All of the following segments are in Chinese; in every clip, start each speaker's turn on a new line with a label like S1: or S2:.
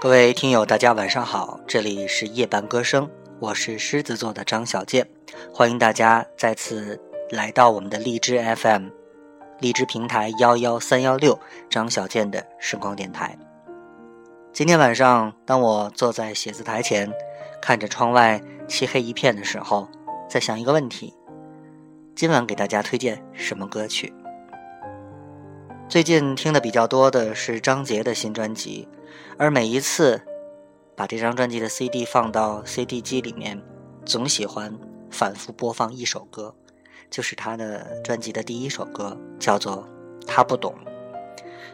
S1: 各位听友，大家晚上好，这里是夜半歌声，我是狮子座的张小健，欢迎大家再次来到我们的荔枝 FM，荔枝平台幺幺三幺六张小健的声光电台。今天晚上，当我坐在写字台前，看着窗外漆黑一片的时候，在想一个问题：今晚给大家推荐什么歌曲？最近听的比较多的是张杰的新专辑。而每一次把这张专辑的 CD 放到 CD 机里面，总喜欢反复播放一首歌，就是他的专辑的第一首歌，叫做《他不懂》。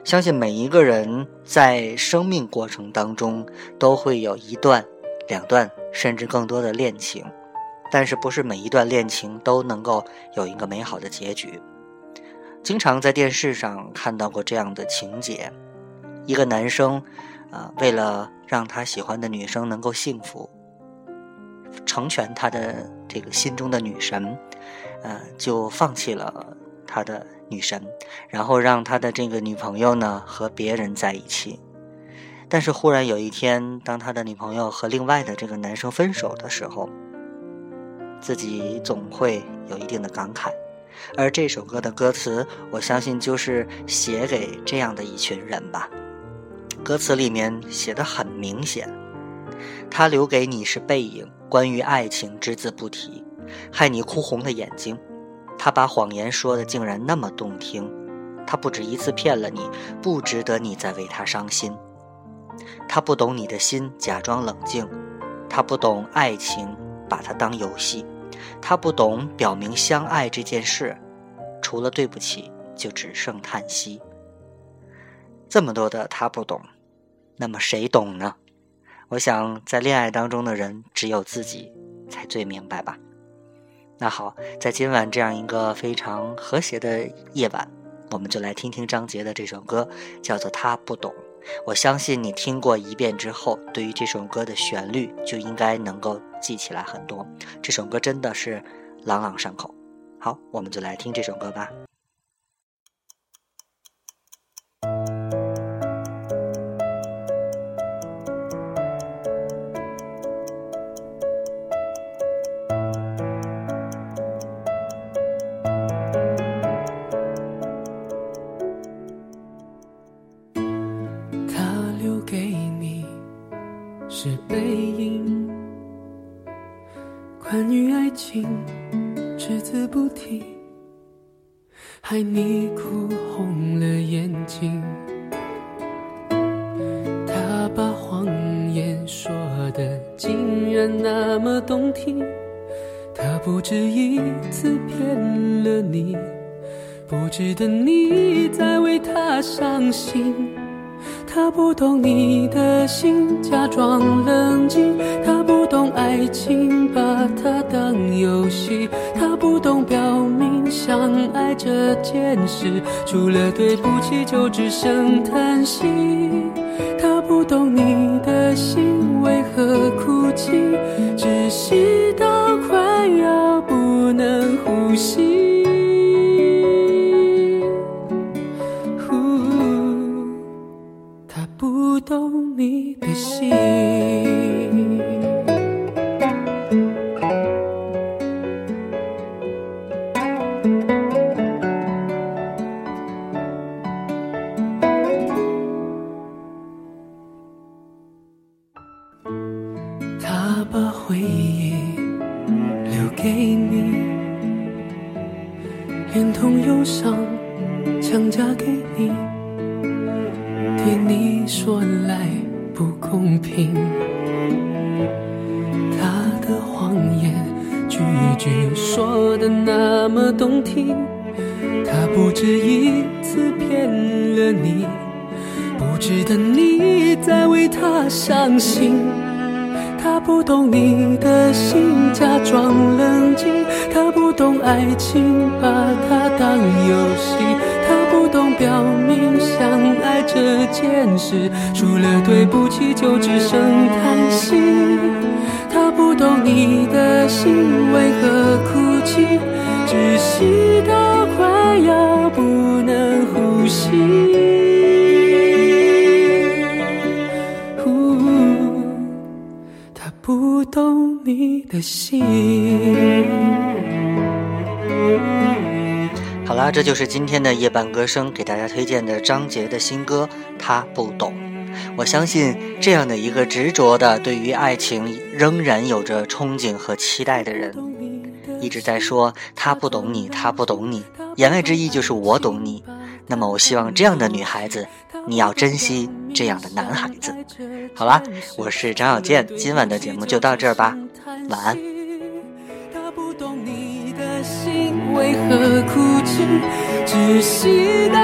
S1: 相信每一个人在生命过程当中都会有一段、两段，甚至更多的恋情，但是不是每一段恋情都能够有一个美好的结局。经常在电视上看到过这样的情节，一个男生。啊，为了让他喜欢的女生能够幸福，成全他的这个心中的女神，呃，就放弃了他的女神，然后让他的这个女朋友呢和别人在一起。但是忽然有一天，当他的女朋友和另外的这个男生分手的时候，自己总会有一定的感慨。而这首歌的歌词，我相信就是写给这样的一群人吧。歌词里面写的很明显，他留给你是背影，关于爱情只字不提，害你哭红了眼睛。他把谎言说的竟然那么动听，他不止一次骗了你，不值得你再为他伤心。他不懂你的心，假装冷静，他不懂爱情，把它当游戏，他不懂表明相爱这件事，除了对不起，就只剩叹息。这么多的他不懂。那么谁懂呢？我想，在恋爱当中的人，只有自己才最明白吧。那好，在今晚这样一个非常和谐的夜晚，我们就来听听张杰的这首歌，叫做《他不懂》。我相信你听过一遍之后，对于这首歌的旋律就应该能够记起来很多。这首歌真的是朗朗上口。好，我们就来听这首歌吧。
S2: 留给你是背影，关于爱情只字不提，害你哭红了眼睛。他把谎言说的竟然那么动听，他不止一次骗了你，不值得你再为他伤心。他不懂你的心，假装冷静。他不懂爱情，把它当游戏。他不懂表明相爱这件事，除了对不起就只剩叹息。他不懂你逗你的心。他把回忆留给你连同忧伤强加给你。对你说来不公平。他的谎言句句说的那么动听，他不止一次骗了你，不值得你再为他伤心。他不懂你的心，假装冷静。他不懂爱情，把它当游戏。他不懂表明相见识，除了对不起就只剩叹息。他不懂你的心为何哭泣，窒息到快要不能呼吸。呜、哦，他不懂你的心。
S1: 好啦，这就是今天的夜半歌声给大家推荐的张杰的新歌《他不懂》。我相信这样的一个执着的对于爱情仍然有着憧憬和期待的人，一直在说他不懂你，他不懂你，言外之意就是我懂你。那么我希望这样的女孩子，你要珍惜这样的男孩子。好啦，我是张小健，今晚的节目就到这儿吧，晚安。
S2: 为何哭泣，窒息到